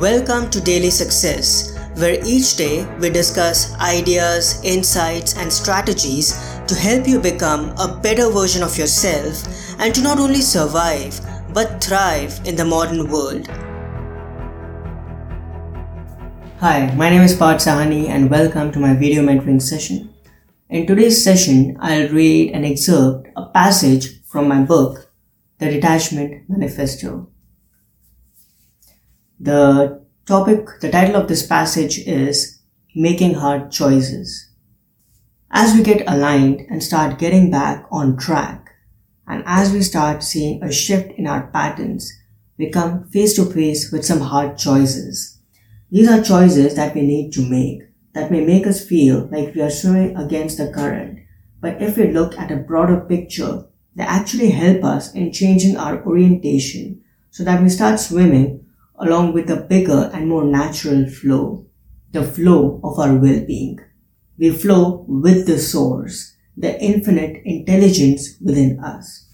Welcome to Daily Success, where each day we discuss ideas, insights, and strategies to help you become a better version of yourself and to not only survive but thrive in the modern world. Hi, my name is Parth Sawhney and welcome to my video mentoring session. In today's session, I'll read an excerpt, a passage from my book, The Detachment Manifesto. The topic, the title of this passage is Making Hard Choices. As we get aligned and start getting back on track, and as we start seeing a shift in our patterns, we come face to face with some hard choices. These are choices that we need to make that may make us feel like we are swimming against the current. But if we look at a broader picture, they actually help us in changing our orientation so that we start swimming along with a bigger and more natural flow, the flow of our well-being. We flow with the source, the infinite intelligence within us.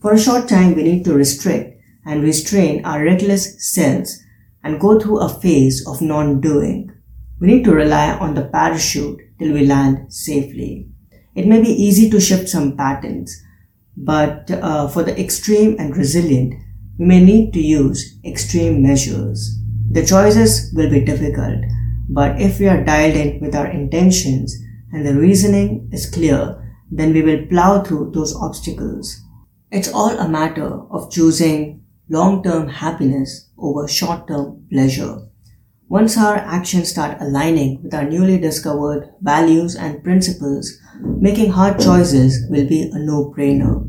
For a short time, we need to restrict and restrain our reckless selves and go through a phase of non-doing. We need to rely on the parachute till we land safely. It may be easy to shift some patterns, but uh, for the extreme and resilient, we may need to use extreme measures. The choices will be difficult, but if we are dialed in with our intentions and the reasoning is clear, then we will plow through those obstacles. It's all a matter of choosing long-term happiness over short-term pleasure. Once our actions start aligning with our newly discovered values and principles, making hard choices will be a no-brainer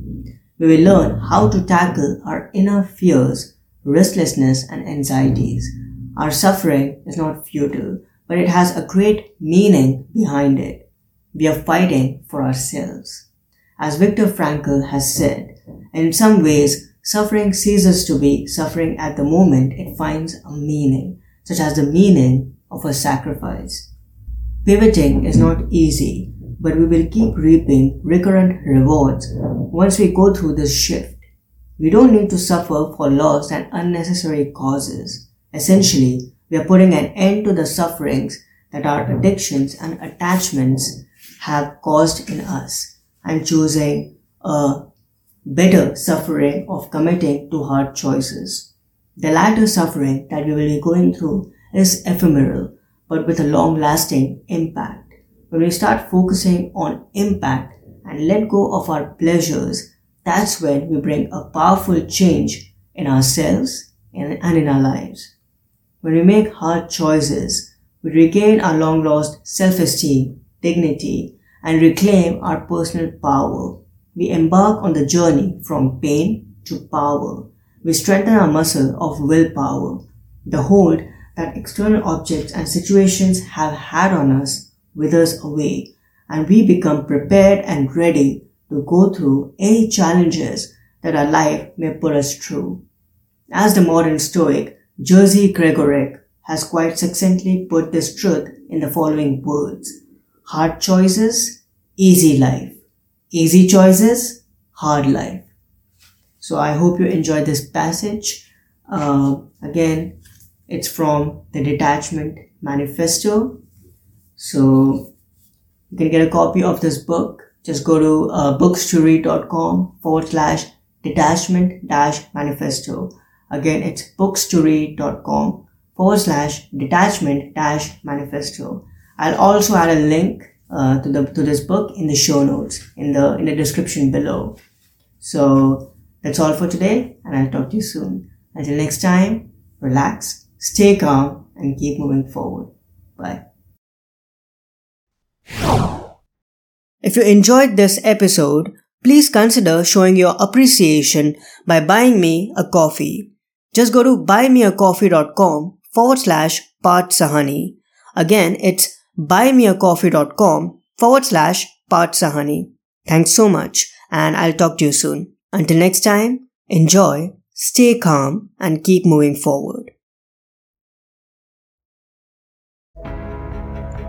we will learn how to tackle our inner fears, restlessness, and anxieties. Our suffering is not futile, but it has a great meaning behind it. We are fighting for ourselves. As Viktor Frankl has said, in some ways, suffering ceases to be suffering at the moment it finds a meaning, such as the meaning of a sacrifice. Pivoting is not easy, but we will keep reaping recurrent rewards once we go through this shift. We don't need to suffer for loss and unnecessary causes. Essentially, we are putting an end to the sufferings that our addictions and attachments have caused in us and choosing a better suffering of committing to hard choices. The latter suffering that we will be going through is ephemeral, but with a long lasting impact. When we start focusing on impact and let go of our pleasures, that's when we bring a powerful change in ourselves and in our lives. When we make hard choices, we regain our long lost self-esteem, dignity, and reclaim our personal power. We embark on the journey from pain to power. We strengthen our muscle of willpower, the hold that external objects and situations have had on us withers away and we become prepared and ready to go through any challenges that our life may put us through. As the modern Stoic, Jerzy Gregorek has quite succinctly put this truth in the following words. Hard choices, easy life. Easy choices, hard life. So I hope you enjoyed this passage. Uh, again, it's from the Detachment Manifesto so you can get a copy of this book. Just go to uh, books2read.com forward slash detachment dash manifesto. Again, it's books2read.com forward slash detachment dash manifesto. I'll also add a link uh, to the to this book in the show notes in the in the description below. So that's all for today, and I'll talk to you soon. Until next time, relax, stay calm, and keep moving forward. Bye. If you enjoyed this episode, please consider showing your appreciation by buying me a coffee. Just go to buymeacoffee.com forward slash Parth Sawhney. Again, it's buymeacoffee.com forward slash Parth Sawhney. Thanks so much, and I'll talk to you soon. Until next time, enjoy, stay calm, and keep moving forward.